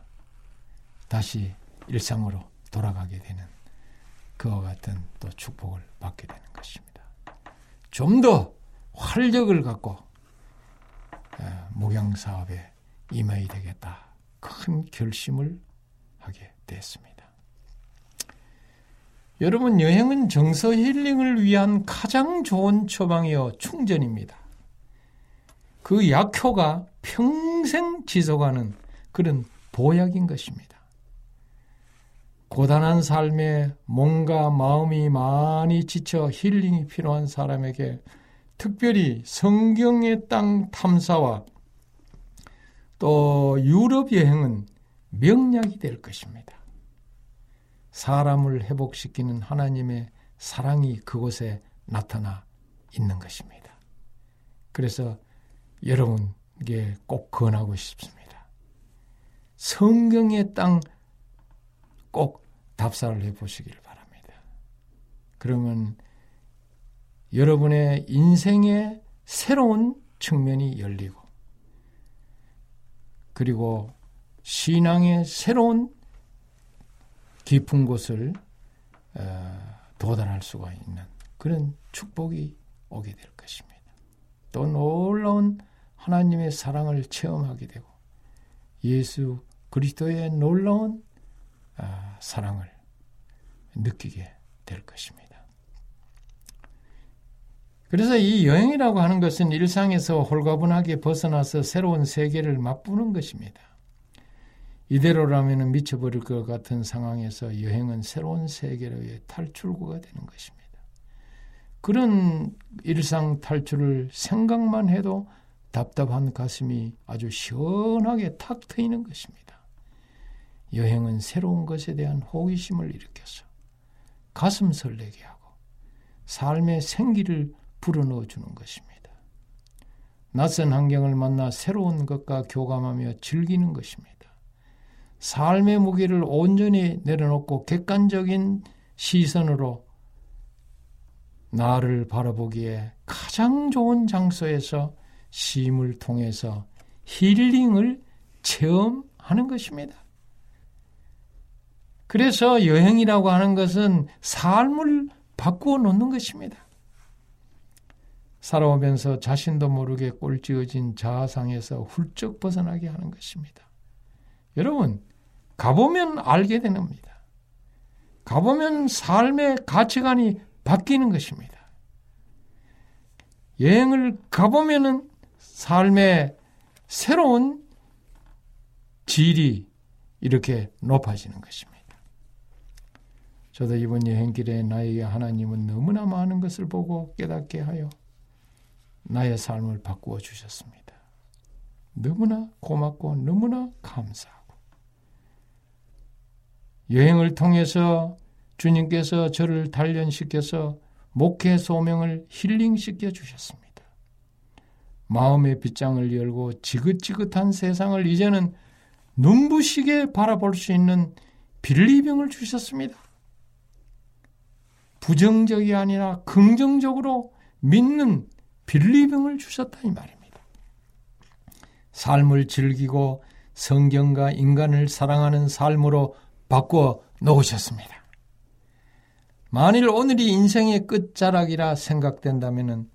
Speaker 4: 다시 일상으로 돌아가게 되는 그와 같은 또 축복을 받게 되는 것입니다. 좀 더 활력을 갖고 목양 사업에 임해야 되겠다. 큰 결심을 하게 됐습니다. 여러분 여행은 정서 힐링을 위한 가장 좋은 처방이요 충전입니다. 그 약효가 평생 지속하는 그런 보약인 것입니다. 고단한 삶에 몸과 마음이 많이 지쳐 힐링이 필요한 사람에게 특별히 성경의 땅 탐사와 또 유럽 여행은 명약이 될 것입니다. 사람을 회복시키는 하나님의 사랑이 그곳에 나타나 있는 것입니다. 그래서 여러분께 꼭 권하고 싶습니다. 성경의 땅 꼭 답사를 해 보시길 바랍니다. 그러면 여러분의 인생의 새로운 측면이 열리고 그리고 신앙의 새로운 깊은 곳을 어, 도달할 수가 있는 그런 축복이 오게 될 것입니다. 또 놀라운 하나님의 사랑을 체험하게 되고 예수 그리스도의 놀라운 아, 사랑을 느끼게 될 것입니다. 그래서 이 여행이라고 하는 것은 일상에서 홀가분하게 벗어나서 새로운 세계를 맛보는 것입니다. 이대로라면 미쳐버릴 것 같은 상황에서 여행은 새로운 세계로의 탈출구가 되는 것입니다. 그런 일상 탈출을 생각만 해도 답답한 가슴이 아주 시원하게 탁 트이는 것입니다. 여행은 새로운 것에 대한 호기심을 일으켜서 가슴 설레게 하고 삶의 생기를 불어넣어 주는 것입니다. 낯선 환경을 만나 새로운 것과 교감하며 즐기는 것입니다. 삶의 무게를 온전히 내려놓고 객관적인 시선으로 나를 바라보기에 가장 좋은 장소에서 심을 통해서 힐링을 체험하는 것입니다. 그래서 여행이라고 하는 것은 삶을 바꾸어 놓는 것입니다. 살아오면서 자신도 모르게 꼴찌어진 자아상에서 훌쩍 벗어나게 하는 것입니다. 여러분, 가보면 알게 겁니다. 가보면 삶의 가치관이 바뀌는 것입니다. 여행을 가보면은 삶의 새로운 질이 이렇게 높아지는 것입니다. 저도 이번 여행길에 나에게 하나님은 너무나 많은 것을 보고 깨닫게 하여 나의 삶을 바꾸어 주셨습니다. 너무나 고맙고 너무나 감사하고 여행을 통해서 주님께서 저를 단련시켜서 목회 소명을 힐링시켜 주셨습니다. 마음의 빗장을 열고 지긋지긋한 세상을 이제는 눈부시게 바라볼 수 있는 빌리병을 주셨습니다. 부정적이 아니라 긍정적으로 믿는 빌리병을 주셨다 이 말입니다. 삶을 즐기고 성경과 인간을 사랑하는 삶으로 바꿔 놓으셨습니다. 만일 오늘이 인생의 끝자락이라 생각된다면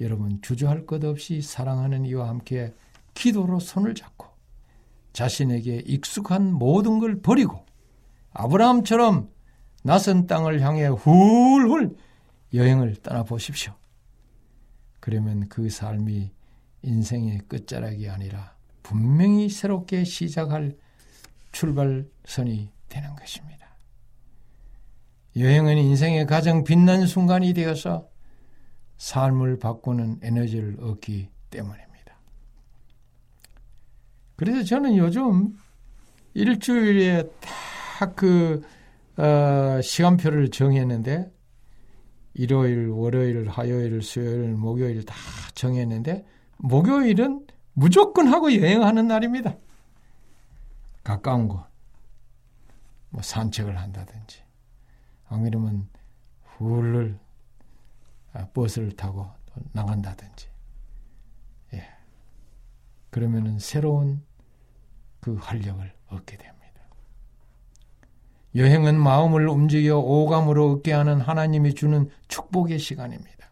Speaker 4: 여러분 주저할 것 없이 사랑하는 이와 함께 기도로 손을 잡고 자신에게 익숙한 모든 걸 버리고 아브라함처럼 낯선 땅을 향해 훌훌 여행을 떠나 보십시오. 그러면 그 삶이 인생의 끝자락이 아니라 분명히 새롭게 시작할 출발선이 되는 것입니다. 여행은 인생의 가장 빛난 순간이 되어서 삶을 바꾸는 에너지를 얻기 때문입니다. 그래서 저는 요즘 일주일에 딱그 어, 시간표를 정했는데 일요일, 월요일, 화요일, 수요일, 목요일 다 정했는데 목요일은 무조건 하고 여행하는 날입니다. 가까운 곳, 뭐 산책을 한다든지, 안 그러면 훌을 아, 버스를 타고 나간다든지, 예. 그러면은 새로운 그 활력을 얻게 됩니다. 여행은 마음을 움직여 오감으로 얻게 하는 하나님이 주는 축복의 시간입니다.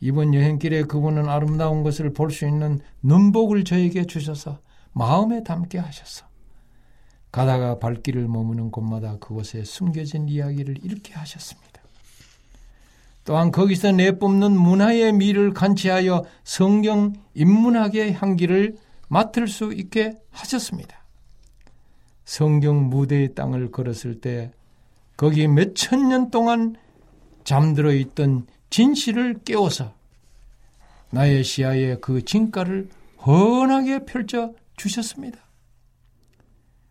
Speaker 4: 이번 여행길에 그분은 아름다운 것을 볼 수 있는 눈복을 저에게 주셔서 마음에 담게 하셔서 가다가 발길을 머무는 곳마다 그곳에 숨겨진 이야기를 읽게 하셨습니다. 또한 거기서 내뿜는 문화의 미를 간치하여 성경 인문학의 향기를 맡을 수 있게 하셨습니다. 성경 무대의 땅을 걸었을 때 거기 몇 천 년 동안 잠들어 있던 진실을 깨워서 나의 시야에 그 진가를 훤하게 펼쳐 주셨습니다.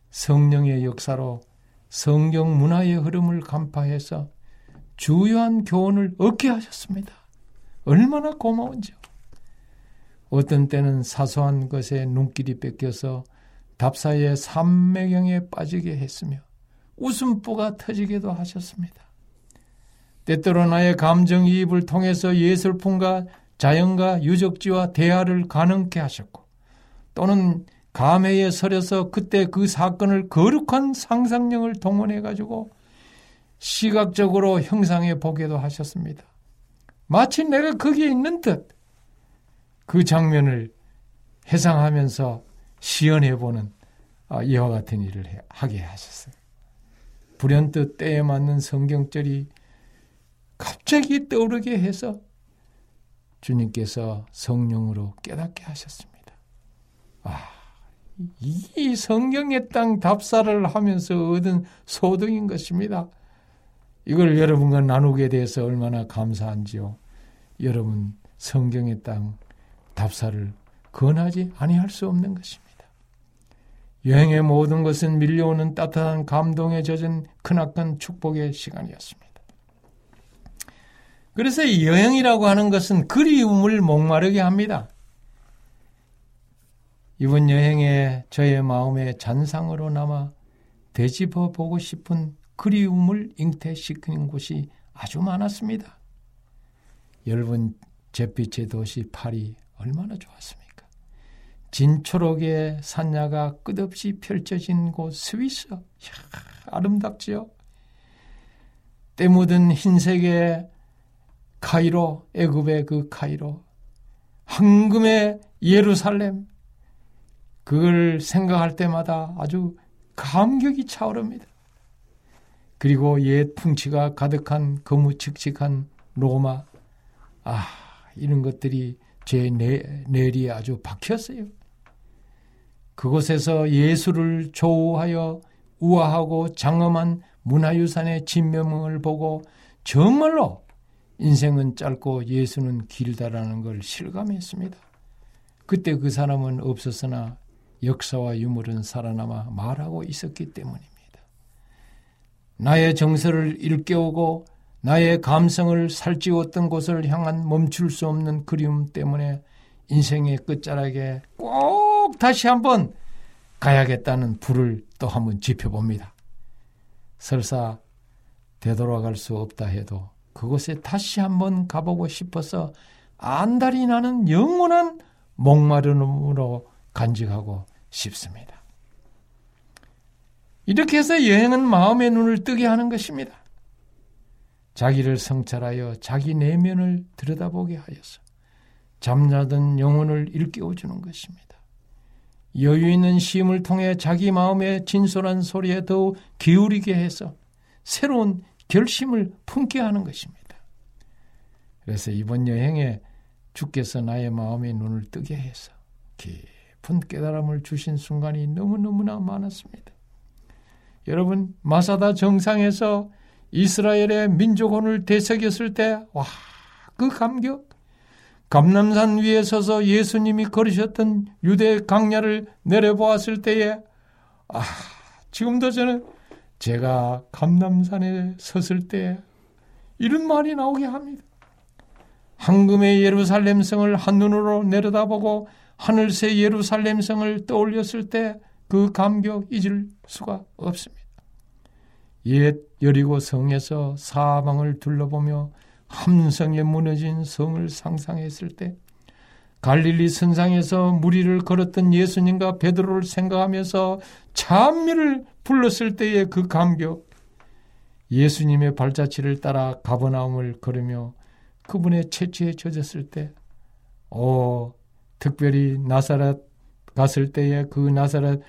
Speaker 4: 성령의 역사로 성경 문화의 흐름을 간파해서 주요한 교훈을 얻게 하셨습니다. 얼마나 고마운지요. 어떤 때는 사소한 것에 눈길이 뺏겨서 답사의 삼매경에 빠지게 했으며 웃음보가 터지게도 하셨습니다. 때때로 나의 감정이입을 통해서 예술품과 자연과 유적지와 대화를 가능케 하셨고 또는 감회에 서려서 그때 그 사건을 거룩한 상상력을 동원해 가지고 시각적으로 형상해 보게도 하셨습니다. 마치 내가 거기에 있는 듯 그 장면을 해상하면서 시연해 보는 아, 이와 같은 일을 하게 하셨어요. 불현듯 때에 맞는 성경절이 갑자기 떠오르게 해서 주님께서 성령으로 깨닫게 하셨습니다. 아, 이 성경의 땅 답사를 하면서 얻은 소득인 것입니다. 이걸 여러분과 나누게 돼서 얼마나 감사한지요. 여러분 성경의 땅 답사를 권하지 아니할 수 없는 것입니다. 여행의 모든 것은 밀려오는 따뜻한 감동에 젖은 크나큰 축복의 시간이었습니다. 그래서 여행이라고 하는 것은 그리움을 목마르게 합니다. 이번 여행에 저의 마음의 잔상으로 남아 되짚어 보고 싶은 그리움을 잉태시키는 곳이 아주 많았습니다. 여러분, 잿빛의 도시 파리 얼마나 좋았습니까? 진초록의 산야가 끝없이 펼쳐진 곳 스위스. 이야, 아름답지요? 때 묻은 흰색의 카이로, 애굽의 그 카이로, 황금의 예루살렘, 그걸 생각할 때마다 아주 감격이 차오릅니다. 그리고 옛 풍치가 가득한 거무칙칙한 로마, 아, 이런 것들이 제 뇌, 뇌리에 아주 박혔어요. 그곳에서 예수를 조우하여 우아하고 장엄한 문화유산의 진면을 보고 정말로 인생은 짧고 예수는 길다라는 걸 실감했습니다. 그때 그 사람은 없었으나 역사와 유물은 살아남아 말하고 있었기 때문입니다. 나의 정서를 일깨우고 나의 감성을 살찌웠던 곳을 향한 멈출 수 없는 그리움 때문에 인생의 끝자락에 꼭 다시 한번 가야겠다는 불을 또 한번 지펴봅니다. 설사 되돌아갈 수 없다 해도 그곳에 다시 한번 가보고 싶어서 안달이 나는 영원한 목마름으로 간직하고 싶습니다. 이렇게 해서 여행은 마음의 눈을 뜨게 하는 것입니다. 자기를 성찰하여 자기 내면을 들여다보게 하여서 잠자던 영혼을 일깨워주는 것입니다. 여유 있는 시임을 통해 자기 마음의 진솔한 소리에 더욱 기울이게 해서 새로운 결심을 품게 하는 것입니다. 그래서 이번 여행에 주께서 나의 마음의 눈을 뜨게 해서 깊은 깨달음을 주신 순간이 너무너무나 많았습니다. 여러분, 마사다 정상에서 이스라엘의 민족혼을 되새겼을 때, 와, 그 감격! 감남산 위에 서서 예수님이 걸으셨던 유대 강야를 내려보았을 때에, 아, 지금도 저는 제가 감남산에 섰을 때 이런 말이 나오게 합니다. 황금의 예루살렘 성을 한눈으로 내려다보고 하늘새 예루살렘 성을 떠올렸을 때 그 감격 잊을 수가 없습니다. 옛 여리고 성에서 사방을 둘러보며 함성에 무너진 성을 상상했을 때 갈릴리 선상에서 무리를 걸었던 예수님과 베드로를 생각하면서 찬미를 불렀을 때의 그 감격 예수님의 발자취를 따라 가버나움을 걸으며 그분의 채취에 젖었을 때, 오, 특별히 나사렛 갔을 때에 그 나사렛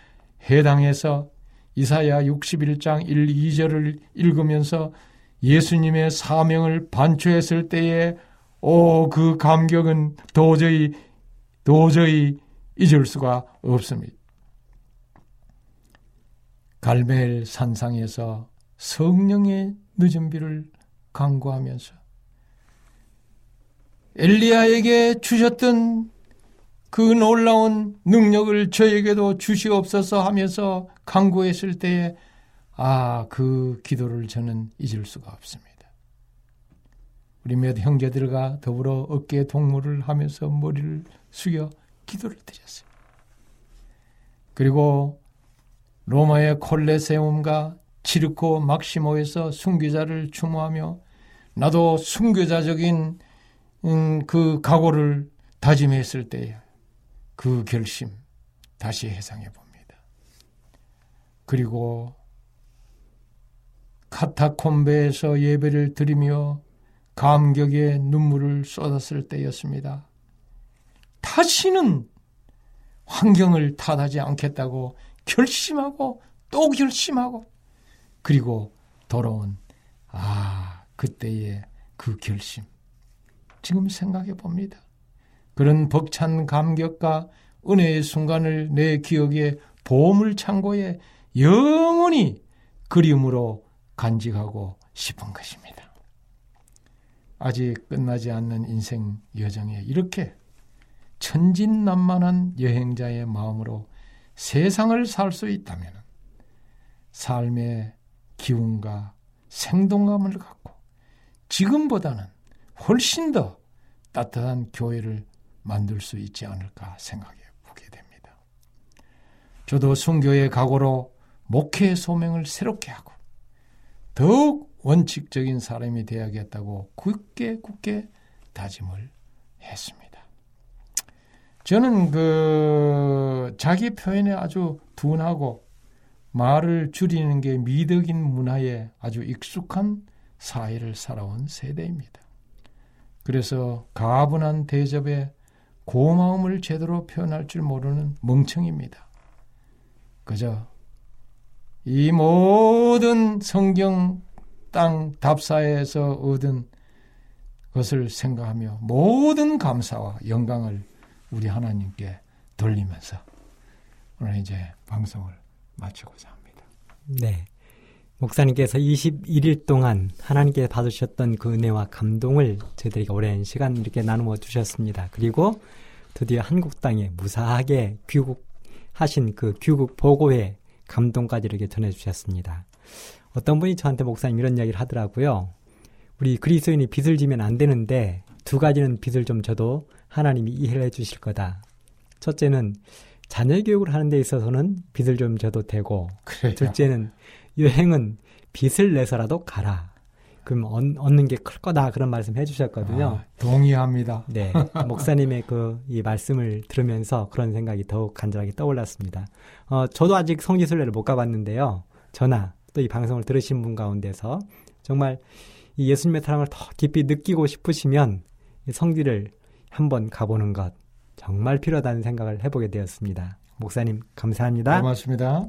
Speaker 4: 해당에서 이사야 61장 1, 2절을 읽으면서 예수님의 사명을 반추했을 때에 오, 그 감격은 도저히, 도저히 잊을 수가 없습니다. 갈멜 산상에서 성령의 늦은 비를 강구하면서 엘리야에게 주셨던 그 놀라운 능력을 저에게도 주시옵소서 하면서 강구했을 때에 아, 그 기도를 저는 잊을 수가 없습니다. 우리 몇 형제들과 더불어 어깨에 동무를 하면서 머리를 숙여 기도를 드렸어요. 그리고 로마의 콜레세움과 치르코 막시모에서 순교자를 추모하며 나도 순교자적인 음, 그 각오를 다짐했을 때에 그 결심 다시 해상해 봅니다. 그리고 카타콤베에서 예배를 드리며 감격의 눈물을 쏟았을 때였습니다. 다시는 환경을 탓하지 않겠다고 결심하고 또 결심하고 그리고 돌아온 아 그때의 그 결심 지금 생각해 봅니다. 그런 벅찬 감격과 은혜의 순간을 내 기억의 보물 창고에 영원히 그림으로 간직하고 싶은 것입니다. 아직 끝나지 않는 인생 여정에 이렇게 천진난만한 여행자의 마음으로 세상을 살 수 있다면 삶의 기운과 생동감을 갖고 지금보다는 훨씬 더 따뜻한 교회를 만들 수 있지 않을까 생각해 보게 됩니다. 저도 순교의 각오로 목회의 소명을 새롭게 하고 더욱 원칙적인 사람이 되어야겠다고 굳게 굳게 다짐을 했습니다. 저는 그 자기 표현에 아주 둔하고 말을 줄이는 게 미덕인 문화에 아주 익숙한 사회를 살아온 세대입니다. 그래서 가분한 대접에 고마움을 제대로 표현할 줄 모르는 멍청입니다. 그저 이 모든 성경 땅 답사에서 얻은 것을 생각하며 모든 감사와 영광을 우리 하나님께 돌리면서 오늘 이제 방송을 마치고자 합니다.
Speaker 3: 네. 목사님께서 21일 동안 하나님께 받으셨던 그 은혜와 감동을 저희들에게 오랜 시간 이렇게 나누어 주셨습니다. 그리고 드디어 한국 땅에 무사하게 귀국하신 그 귀국 보고회 감동까지 이렇게 전해주셨습니다. 어떤 분이 저한테 목사님 이런 이야기를 하더라고요. 우리 그리스도인이 빚을 지면 안 되는데 두 가지는 빚을 좀 져도 하나님이 이해를 해 주실 거다. 첫째는 자녀 교육을 하는 데 있어서는 빚을 좀 져도 되고
Speaker 4: 그래요.
Speaker 3: 둘째는 여행은 빚을 내서라도 가라. 그럼 얻, 는 게 클 거다 그런 말씀 해주셨거든요.
Speaker 4: 아, 동의합니다.
Speaker 3: 네, 목사님의 그 이 말씀을 들으면서 그런 생각이 더욱 간절하게 떠올랐습니다. 어, 저도 아직 성지순례를 못 가봤는데요. 저나 또 이 방송을 들으신 분 가운데서 정말 이 예수님의 사랑을 더 깊이 느끼고 싶으시면 성지를 한번 가보는 것 정말 필요하다는 생각을 해보게 되었습니다. 목사님 감사합니다.
Speaker 4: 고맙습니다.